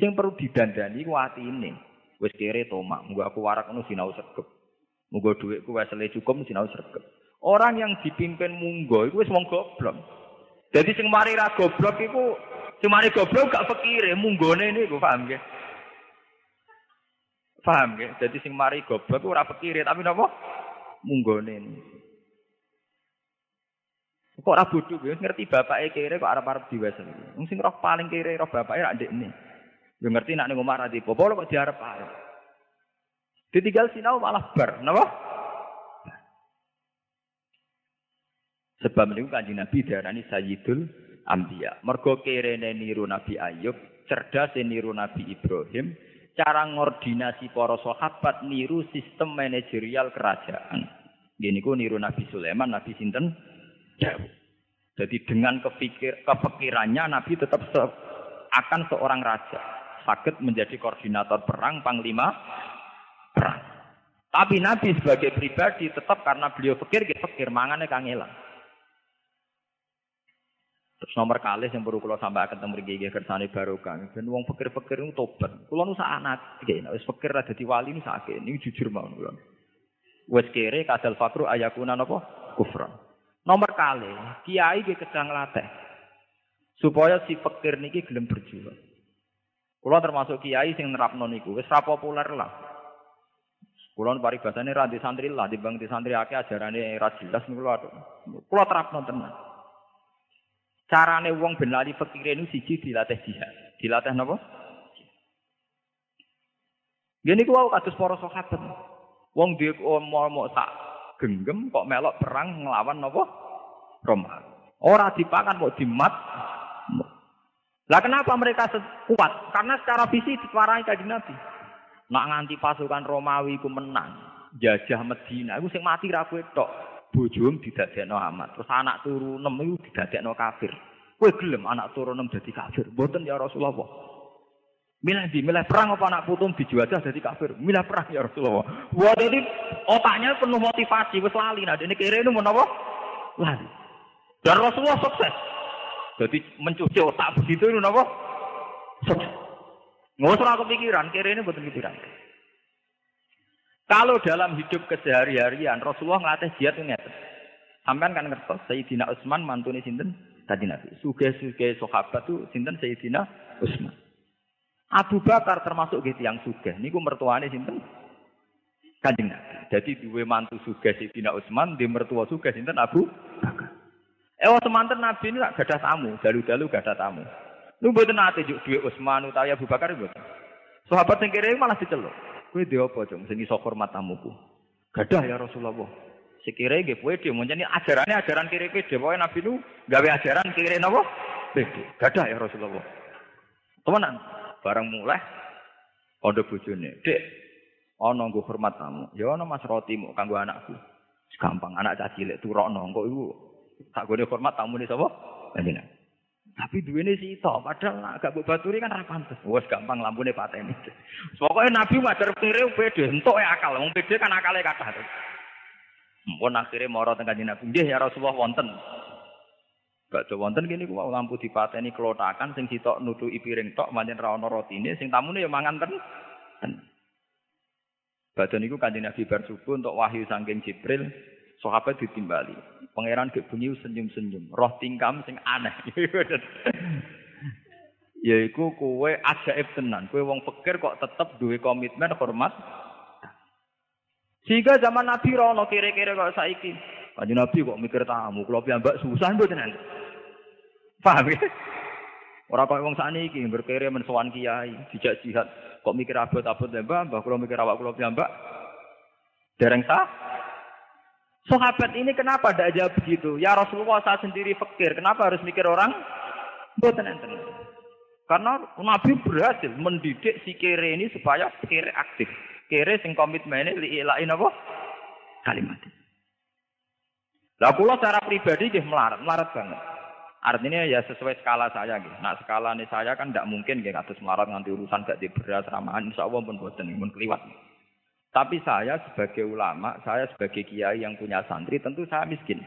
sing perlu didandani ku atine. Wis kere tomak, muga aku warak ngono sinau sregep. Muga dhuwitku wesele cukup sinau sregep. Orang yang dipimpin munggo iku wis wong goblok. Jadi sing mari ra goblok iku sing mari goblok gak fikire munggone niku paham nggih? Paham nggih? Jadi sing mari goblok ora fikire tapi napa? Munggone niku. Kok ora bodho kuwi ngerti bapake kere kok arep-arep diwasa. Wong sing roh paling kere roh bapake ra ndekne. Yo ngerti nak ning omah ra dipopo kok diarep-arep. Ditinggal sinau malah bar, napa? Sebab niku Kanjeng Nabi diarani Sayyidul Anbiya. Mergo kerene niru Nabi Ayub, cerdas niru Nabi Ibrahim, cara ngordinasi para sahabat niru sistem manajerial kerajaan. Gini ku niru Nabi Sulaiman, Nabi sinten? Dawud. Jadi dengan kepikir, kepikirannya Nabi tetap se akan seorang raja. Sakit menjadi koordinator perang, panglima perang. Tapi Nabi sebagai pribadi tetap karena beliau pikir, dia pikir mangannya kangelan. Terus nomor kali yang perlu kalau sampai akan temu gigi kersane barokah. Dan uang pikir-pikir itu tobat. Kalau nu anak, gini, wis pikir ada di wali ini sakit. Ini jujur mau kulo. Wes kere kadal fakru ayakuna nopo kufran. Nomor kali, kiai dia kedang latih. Supaya si pikir niki gelem berjuang. Kulo termasuk kiai sing nerapno niku wis ra populer lah. Kulo paribasane ra di santri lah, dibang di santri akeh ajarane ra jelas niku kulo. Kulo terapno tenan. Carane wong ben lali fikire siji dilatih jihad. Dilatih napa? Gini ku kados para sahabat. Wong duwe mau sak genggam kok melok perang ngelawan napa? Roma. Ora dipakan kok dimat. Lah kenapa mereka kuat? Karena secara visi diparahi kanjeng Nabi. Nak nganti pasukan Romawi ku menang, jajah Medina, iku sing mati ra kowe tok. Bojom didadekno amat. Terus anak turunem iku didadekno kafir. Kowe gelem anak turunem dadi kafir? Mboten ya Rasulullah. Milih di, milih perang apa anak putum dijuajah jadi kafir. Milih perang ya Rasulullah. Wah jadi otaknya penuh motivasi, wes lali. Nah ini kira ini mau? Lali. Dan Rasulullah sukses. Jadi mencuci otak begitu itu apa? Sukses. Nggak usah kepikiran, kira ini betul pikiran. Kalau dalam hidup kesehari-harian Rasulullah ngelatih jihad ini Sampean kan ngertos Sayyidina Utsman mantune sinten? Tadi Nabi. Suge-suge sahabat tuh sinten Sayyidina Utsman. Abu Bakar termasuk gitu yang sugih. Niku mertuane sinten? Kanjeng Nabi. Jadi dua mantu sugih Sayyidina Utsman, di mertua sugih sinten Abu Bakar. Eh semanten Nabi ini gak ada tamu, dalu-dalu gak ada tamu. Lu mboten nate juk duwe Utsman utawa Abu Bakar mboten. Sahabat sing kere malah diceluk. Kowe dhe apa, Jong? Sing iso hormat tamuku. Gadah ya Rasulullah. Sekire nggih kowe dhewe menjani ajarane ajaran kiri kowe dhewe Nabi nu gawe ajaran kiri? Beda. Gadah ya Rasulullah. Temenan, bareng mulai ada bojone. Dek, ana nggo hormat tamu. Ya ana Mas Roti mu kanggo anakku. Gampang anak caci cilik turokno engko iku tak gone hormat tamune sapa? Kanjeng Tapi duwene sitok, padahal agak mbok baturi kan ra pantes. Wes gampang lampune pateni. Pokoke Nabi wajar kire pede, entuk ya akal. Wong pede kan akale kathah. Mumpun akhirnya moro teng kanjeng Nabi, "Nggih ya Rasulullah wonten." Bakso wonten gini ku lampu dipateni klotakan sing sitok nutuki piring tok pancen ra ono rotine, sing tamune ya mangan ten. ten. Badhe niku kanjeng Nabi bar subuh untuk wahyu saking Jibril, sahabat ditimbali. Pangeran gek bengi senyum-senyum, roh tingkam sing aneh. Yaiku kowe ajaib tenan, kowe wong pikir kok tetep duwe komitmen hormat. Sehingga zaman Nabi rono kira-kira kok saiki. Kanjeng Nabi kok mikir tamu, kula piyambak susah mboten. Paham ya? Ora kok wong sakniki berkere men sowan kiai, dijak jihad, kok mikir abot-abot mbah, mbah kula mikir awak kula piyambak. Dereng sah? Sahabat ini kenapa tidak jawab begitu? Ya Rasulullah saya sendiri fakir, kenapa harus mikir orang? Mboten enten. Karena Nabi berhasil mendidik si kere ini supaya kere aktif. Kere sing komitmennya liilain apa? Kalimat. Lah kula secara pribadi nggih melarat, melarat banget. Artinya ya sesuai skala saya gitu. Nah skala ini saya kan tidak mungkin kayak atas melarat nganti urusan gak di beras ramahan. Insya Allah pun boten, pun keliwat. Tapi saya sebagai ulama, saya sebagai kiai yang punya santri, tentu saya miskin.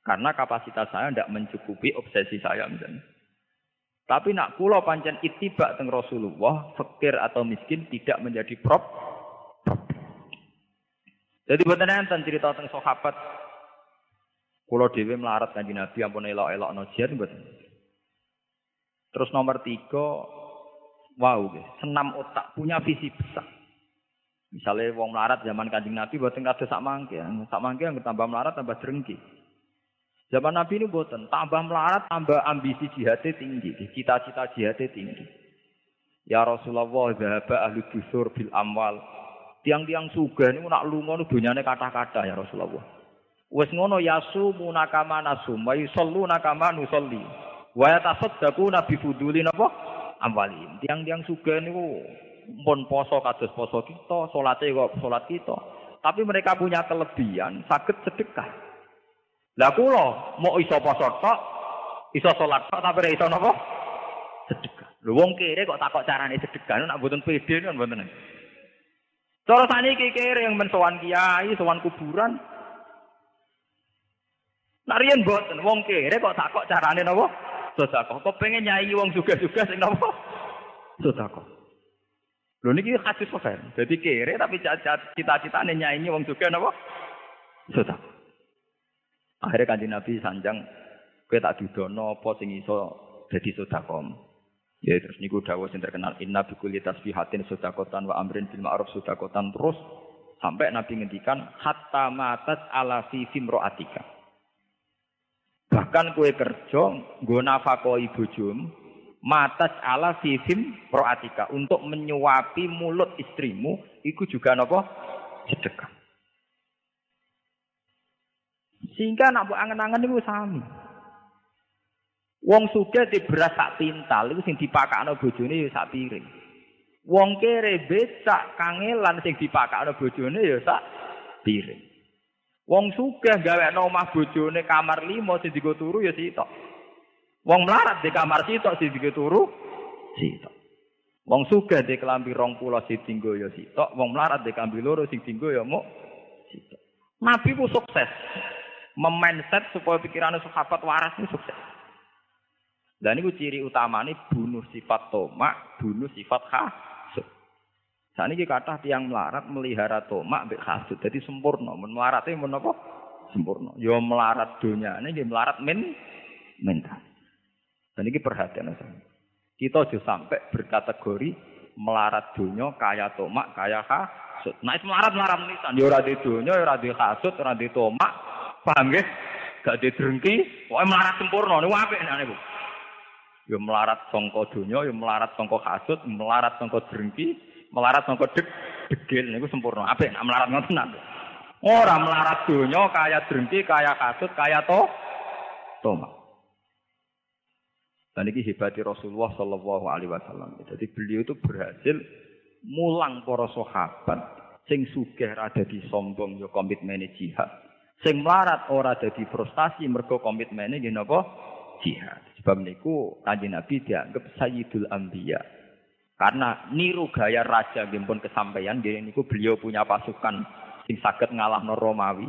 Karena kapasitas saya tidak mencukupi obsesi saya misalnya. Tapi nak kulo pancen itibak teng Rasulullah, fakir atau miskin tidak menjadi prop. Jadi buatan enten cerita tentang sahabat. Kulo dewi melarat kanji Nabi ampun elok-elok no jian buatan. Terus nomor tiga, wow, senam otak, punya visi besar. Misalnya wong melarat zaman kanjeng Nabi buatan kado sak mangke, sak mangke yang tambah melarat tambah drengki. Zaman Nabi ini buatan tambah melarat tambah ambisi jihadnya tinggi, cita-cita jihadnya tinggi. Ya Rasulullah, zahaba ahli dusur bil amwal. Tiang-tiang suga ini nak lunga nu dunyane kata-kata ya Rasulullah. Wes ngono yasu munakama nasum, wa yusallu nakama nusolli. Wa yatasaddaquna bi fuduli napa? Amwalihim. Tiang-tiang suga niku pun poso kados poso kita, salate kok salat kita. Tapi mereka punya kelebihan sakit sedekah. Lah kula mau iso poso tok, iso salat tok tapi ora iso napa? Sedekah. Lho wong kere kok takok carane sedekah nak mboten pede kan mboten. Cara saniki kere yang mensowan kiai, sowan kuburan. Nak riyen mboten wong kere kok takok carane napa? Sedekah. Kok pengen nyai wong juga-juga sing napa? Sedekah. Lho niki hadis sahih. Jadi kere tapi cita-citane nyanyi wong juga napa? Sudah. Akhirnya kanjeng Nabi sanjang kowe tak didono apa sing iso dadi sedakom. Ya terus niku dawuh sing terkenal inna bi kulli tasbihatin sedakotan wa amrin bil ma'ruf sedakotan terus sampai Nabi ngendikan hatta matat ala fi fimroatika. Bahkan kue kerja nggo nafakoi bojom matas ala sifim proatika untuk menyuapi mulut istrimu itu juga nopo? Sedekah. Sehingga nak angen-angen itu sami. Wong suge di beras sak pintal itu sing dipakakno bojone ya sak piring. Wong kere becak kangelan sing dipakakno bojone ya sak piring. Wong sugih gawe omah bojone kamar limo sing digo turu ya sitok Wong melarat di kamar sitok sing turu sitok. Wong sugih di kelambi rong pulau si tinggo ya sitok, wong melarat di kelambi loro sing tinggo ya mau sitok. Nabi ku sukses memindset supaya pikiran sahabat waras ini sukses. Dan ini ciri utama ini bunuh sifat tomak, bunuh sifat hasud. Saat ini kata tiang melarat melihara tomak mbek hasud. Jadi sempurna. Melaratnya men apa? Sempurna. Yo ya melarat dunia ini dia melarat men mental. Dan ini perhatian saya. Kita sudah sampai berkategori melarat dunia kaya tomak, kaya hasut. Nah, melarat melarat nisan. Ya di dunia, ya ora di ora di tomak. Paham ya? Gak di drengki, pokoknya melarat sempurna. Ini apik nih, Bu. Ya melarat songko dunia, ya melarat songko hasut, melarat songko drengki, melarat songko deg degil niku sempurna. Apik nek melarat ngoten nak. Ora melarat dunia kaya drengki, kaya hasut, kaya to tomak. Dan ini hebati Rasulullah Shallallahu Alaihi Wasallam. Jadi beliau itu berhasil mulang para sahabat sing sugih ada di sombong yo komitmen jihad. Sing melarat ora ada di frustasi mergo komitmen ini napa jihad. Sebab niku kanjeng Nabi dianggap sayyidul anbiya. Karena niru gaya raja pun kesampaian dia niku beliau punya pasukan sing saged ngalahno Romawi.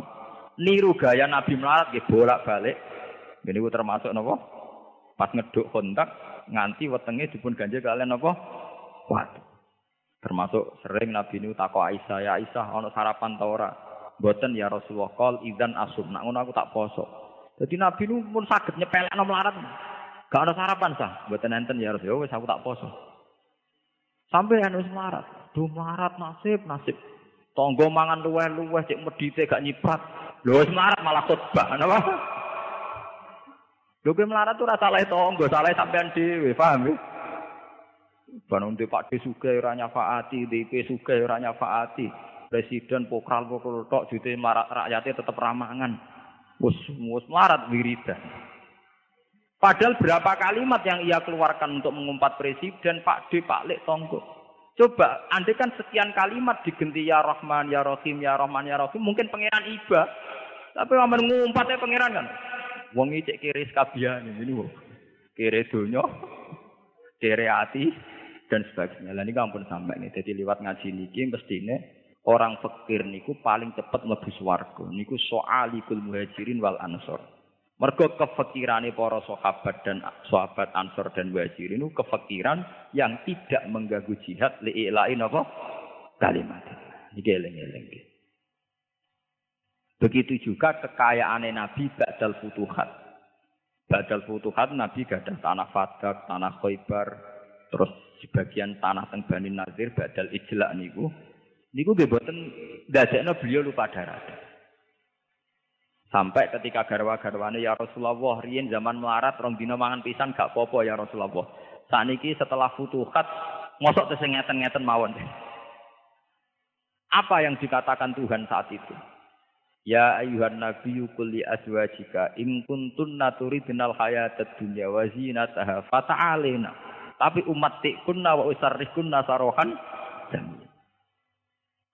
Niru gaya Nabi melarat nggih bolak-balik. Niku termasuk napa? Pas ngeduk kontak nganti wetenge dipun ganjil kalian napa? Waduh. Termasuk sering Nabi niku takok Aisyah, ya Aisyah ana sarapan ta ora? Mboten ya Rasulullah kal idzan asum. Nak aku tak poso. Jadi Nabi nu pun saged nyepelekno melarat. Gak ada sarapan sah. Mboten enten ya Rasulullah wis aku tak poso. Sampai anu melarat. Duh melarat nasib nasib. Tonggo mangan luweh-luweh cek medite gak nyiprat. Lho wis melarat malah khotbah. Napa? Lho melarat tuh rasa salah tonggo, salah sampean dhewe, paham ya? Bangun di Pak D Suge ora nyafaati, DP Suge ora nyafaati. Presiden pokral pokral tok jute marat rakyatnya tetap ramangan. Mus mus marat wiridan. Padahal berapa kalimat yang ia keluarkan untuk mengumpat presiden Pak D, Pak Lek, Tonggo. Coba, andai kan sekian kalimat digenti ya Rahman, ya Rahim, ya Rahman, ya Rahim, mungkin pangeran iba. Tapi aman ngumpatnya pangeran kan. Wong cek kiri sekabian ini wong. Kiri dunya, kiri hati, dan sebagainya. Lah niku ampun sampai nih. Jadi lewat ngaji niki mestine orang fakir niku paling cepat mlebu swarga. Niku soalikul muhajirin wal ansor. Mergo kefakirane para sahabat dan sahabat ansor dan muhajirin itu kefakiran yang tidak mengganggu jihad li'ilain apa? Kalimat. Niki eling-eling. Begitu juga kekayaan Nabi Ba'dal Futuhat. Ba'dal Futuhat Nabi gadah tanah Fadak, tanah Khaybar, terus sebagian tanah teng Bani Nazir badal ijlak niku niku nggih boten ndadekno beliau lupa darah. Sampai ketika garwa-garwane ya Rasulullah riyen zaman melarat rong dina mangan pisan gak popo ya Rasulullah. Saniki setelah futuhat ngosok tesing ngeten-ngeten mawon. Apa yang dikatakan Tuhan saat itu? Ya ayuhan nabiyyu qul li azwajika in kuntunna turidnal hayatad dunya wa zinataha fata'alina tapi umat tikunna wa usarrikunna sarohan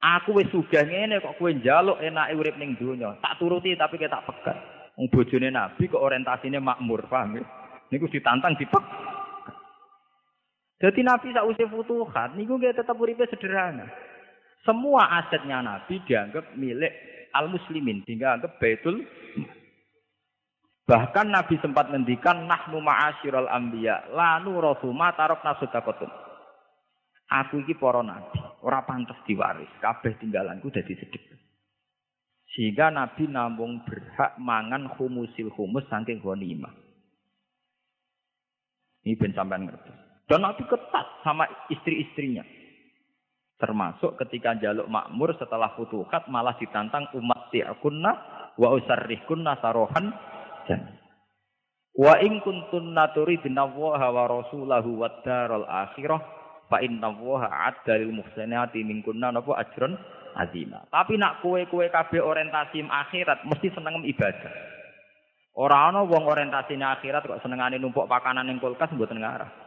Aku wis sugih ngene kok kowe njaluk enake urip ning donya. Tak turuti tapi kita pegat. Wong bojone Nabi kok orientasine makmur, paham ya? Niku ditantang dipek. Jadi Nabi sausé futuhat niku nggih tetap uripe sederhana. Semua asetnya Nabi dianggap milik al-muslimin, dianggap baitul Bahkan Nabi sempat ngendikan nahnu ma'asyiral anbiya la nurathu ma tarakna sedekatun. Aku iki para nabi, ora pantes diwaris, kabeh tinggalanku dadi sedekah. Sehingga Nabi namung berhak mangan humusil humus saking ghanimah. Ini ben sampean ngerti. Dan Nabi ketat sama istri-istrinya. Termasuk ketika jaluk makmur setelah futuhat malah ditantang umat ti'akunna wa usarrihkunna sarohan jannah. Wa in kuntunna turidna Allaha wa rasulahu wad daral akhirah fa inna Allaha adda minkunna napa ajrun azima. Tapi nak kue-kue kabeh orientasi akhirat mesti seneng ibadah. Ora ana wong orientasine akhirat kok senengane numpuk pakanan ning kulkas mboten ngarah.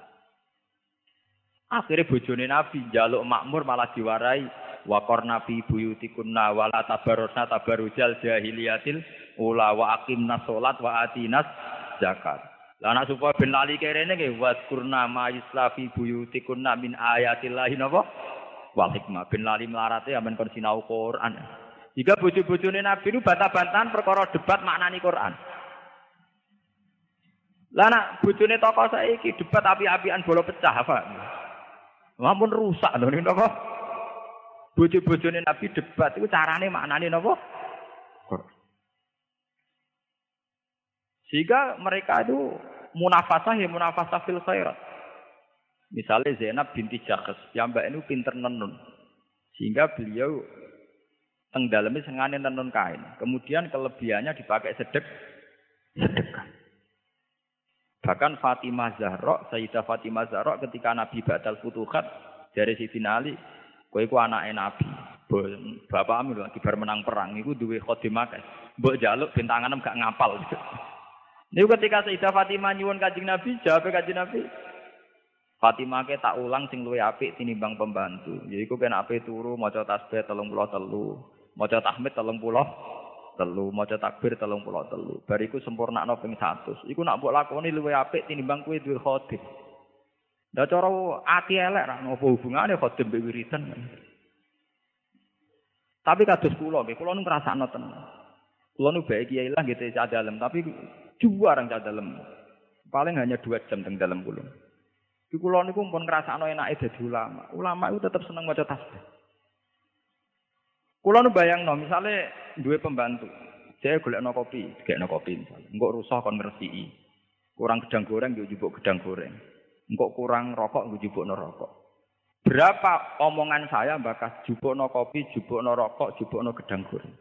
Akhirnya bojone Nabi jaluk makmur malah diwarai Wakor nabi buyutikunna wala tabarusna tabarujal jahiliyatil ula wa aqimna sholat wa atinas zakat. Lah anak supaya ben lali kerene nggih waskurna ma yuslafi buyutikunna min ayatillahi napa? Wal hikmah ben lali melarate amen kon sinau Quran. Jika bojo-bojone Nabi itu bantah-bantahan perkara debat maknani Quran. Lah nak bojone tokoh saiki debat api-apian bola pecah apa? Mampun rusak lho napa? Bojo-bojone Nabi debat itu carane maknane napa? Sehingga mereka itu munafasah ya munafasah fil khairat. Misalnya Zainab binti Jakhs, yang mbak ini pinter nenun. Sehingga beliau teng dalamnya sengane nenun kain. Kemudian kelebihannya dipakai sedek sedekah. Bahkan Fatimah Zahra, Sayyidah Fatimah Zahra ketika Nabi Badal Futuhat dari si Ali Kowe iku anake nabi. Bapakmu lagi bar menang perang iku duwe khadimah. Mbok jaluk bintanganem gak ngapal. Niku ketika Sayyidah Fatimah nyuwun Kanjeng Nabi, jawab Kanjeng Nabi, Fatimah ke tak ulang sing luwih apik tinimbang pembantu. Yaiku kena ape turu maca tasbih 33, maca tahmid 30. Telu, maca takbir telung puluh telu. Bariku sempurna no ping satu. Iku nak mbok lakoni luwe apik tinimbang kue duwe khodim. Lah cara ati elek ra apa hubungane khodim mbek wiridan. Tapi kados kula nggih, kula nu ngrasakno tenan. Kula nu bae kiai lah gitu cah dalem, tapi juara cah dalem. Paling hanya dua jam teng dalam kula. Di kula niku pun ngrasakno enake dadi ulama. Ulama itu tetap seneng maca tasbih. Kula nu bayangno, misale duwe pembantu. Saya golekno kopi, gekno kopi. Engkok rusak kon ngresiki. Kurang gedang goreng yo jupuk gedang goreng. Engkok kurang rokok nggo jupukno rokok. Berapa omongan saya bakas jupukno kopi, jupukno rokok, jupukno gedang goreng.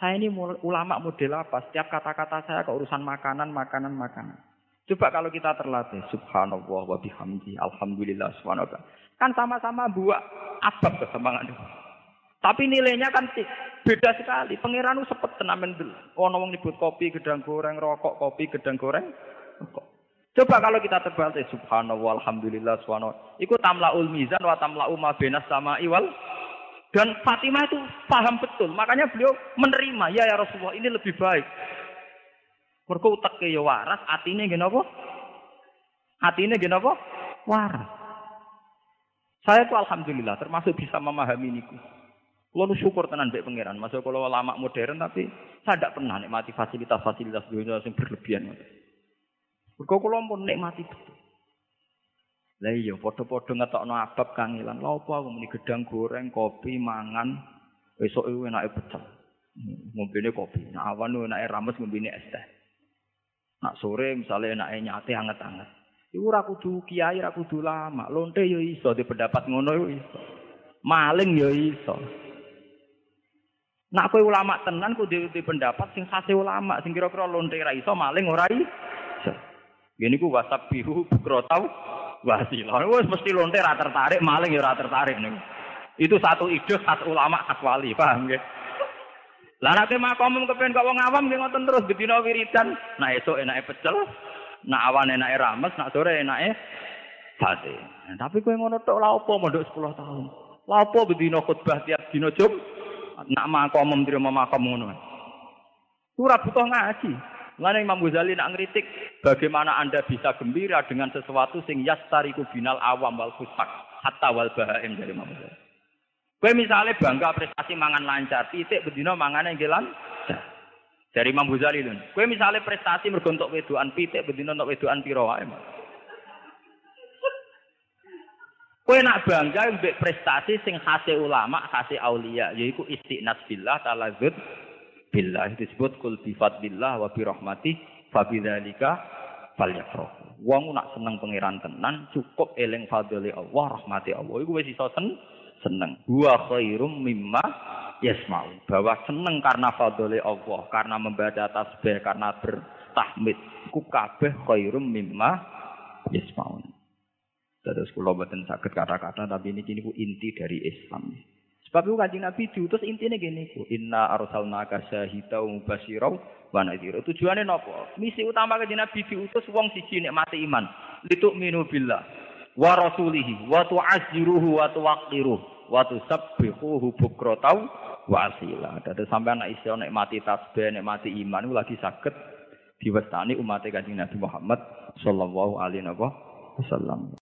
Saya ini ulama model apa? Setiap kata-kata saya ke urusan makanan, makanan, makanan. Coba kalau kita terlatih, subhanallah wa bihamdi, alhamdulillah subhanallah. Kan sama-sama buat asbab kesemangat. Tapi nilainya kan beda sekali. Pangeran itu sepet tenamen dulu. Oh, wong nyebut kopi, gedang goreng, rokok, kopi, gedang goreng, rokok. Coba kalau kita terbalik, subhanallah, alhamdulillah, subhanallah. Itu tamla'ul mizan wa tamla'u ma benas sama iwal. Dan Fatimah itu paham betul. Makanya beliau menerima, ya ya Rasulullah, ini lebih baik. Mergo uteke ya waras, atine nggih napa? Atine nggih napa? Waras. Saya itu alhamdulillah termasuk bisa memahami niku. Kulo syukur tenan mbek pangeran. Masuk kalau lama modern tapi saya tidak pernah nikmati fasilitas-fasilitas dunia yang berlebihan. Mergo kula pun nikmati betul. Lah iya padha-padha ngetokno abab kangilan. Lha apa aku muni gedang goreng, kopi, mangan, esuk iku enake pecel. Ngombene kopi. Nak awan enake rames ngombene es teh. Nak sore misalnya enake nyate anget-anget. Iku ora kudu kiai, ora kudu lama. Lonte yo iso di pendapat ngono yo iso. Maling yo iso. Nak kowe ulama tenan kudu di pendapat sing khase ulama, sing kira-kira lonte ra iso, maling ora iso. Gini ku WhatsApp biru bukro tau wasilah. Wes mesti lonte ra tertarik, maling ya ra tertarik nih. Itu satu ide satu ulama khas wali, paham nggih? Lah nek makom kepen kok wong awam nggih ngoten terus bedina wiridan. Nah esuk enake pecel, nak awan enake rames, nak sore enake sate. Nah, tapi kowe ngono tok lha opo mondok 10 tahun? Lha opo bedina khutbah tiap dina Jum? Nak makom trimo makom ngono. Ora butuh ngaji. Mana Imam Ghazali nak ngeritik bagaimana Anda bisa gembira dengan sesuatu sing yastariku binal awam wal fusak hatta wal bahaim dari Imam Ghazali. Kue misalnya bangga prestasi mangan lancar, titik bedino mangan yang gelan. Dari Imam Ghazali. Kue misalnya prestasi mergontok weduan, titik bedino untuk weduan piro wae. Kue nak bangga mbek prestasi sing khase ulama, khase aulia, yaiku istiqnas billah talazud billah disebut kul bi fadlillah wa bi rahmati fa bidzalika falyafrahu. Wong nak seneng pangeran tenan cukup eling fadli Allah rahmati Allah iku wis iso sen seneng. Wa khairum mimma yasma'u. Bahwa seneng karena fadli Allah, karena membaca tasbih, karena bertahmid. Iku kabeh khairum mimma yasma'un. Terus kula boten saged kata-kata tapi ini kini inti dari Islam. Sebab itu kanjeng Nabi diutus intinya gini ku. Inna arsalnaka syahida wa mubashira wa nadhira. Tujuannya nopo? Misi utama kanjeng Nabi diutus wong siji nek mati iman. Lituk minu billah wa rasulihi wa tu'azziruhu wa tuwaqqiruhu wa tusabbihuhu bukratan wa asila. Dadi sampean nek iso nek mati tasbih, nek mati iman iku lagi saged diwestani umat kanjeng Nabi Muhammad sallallahu alaihi wasallam.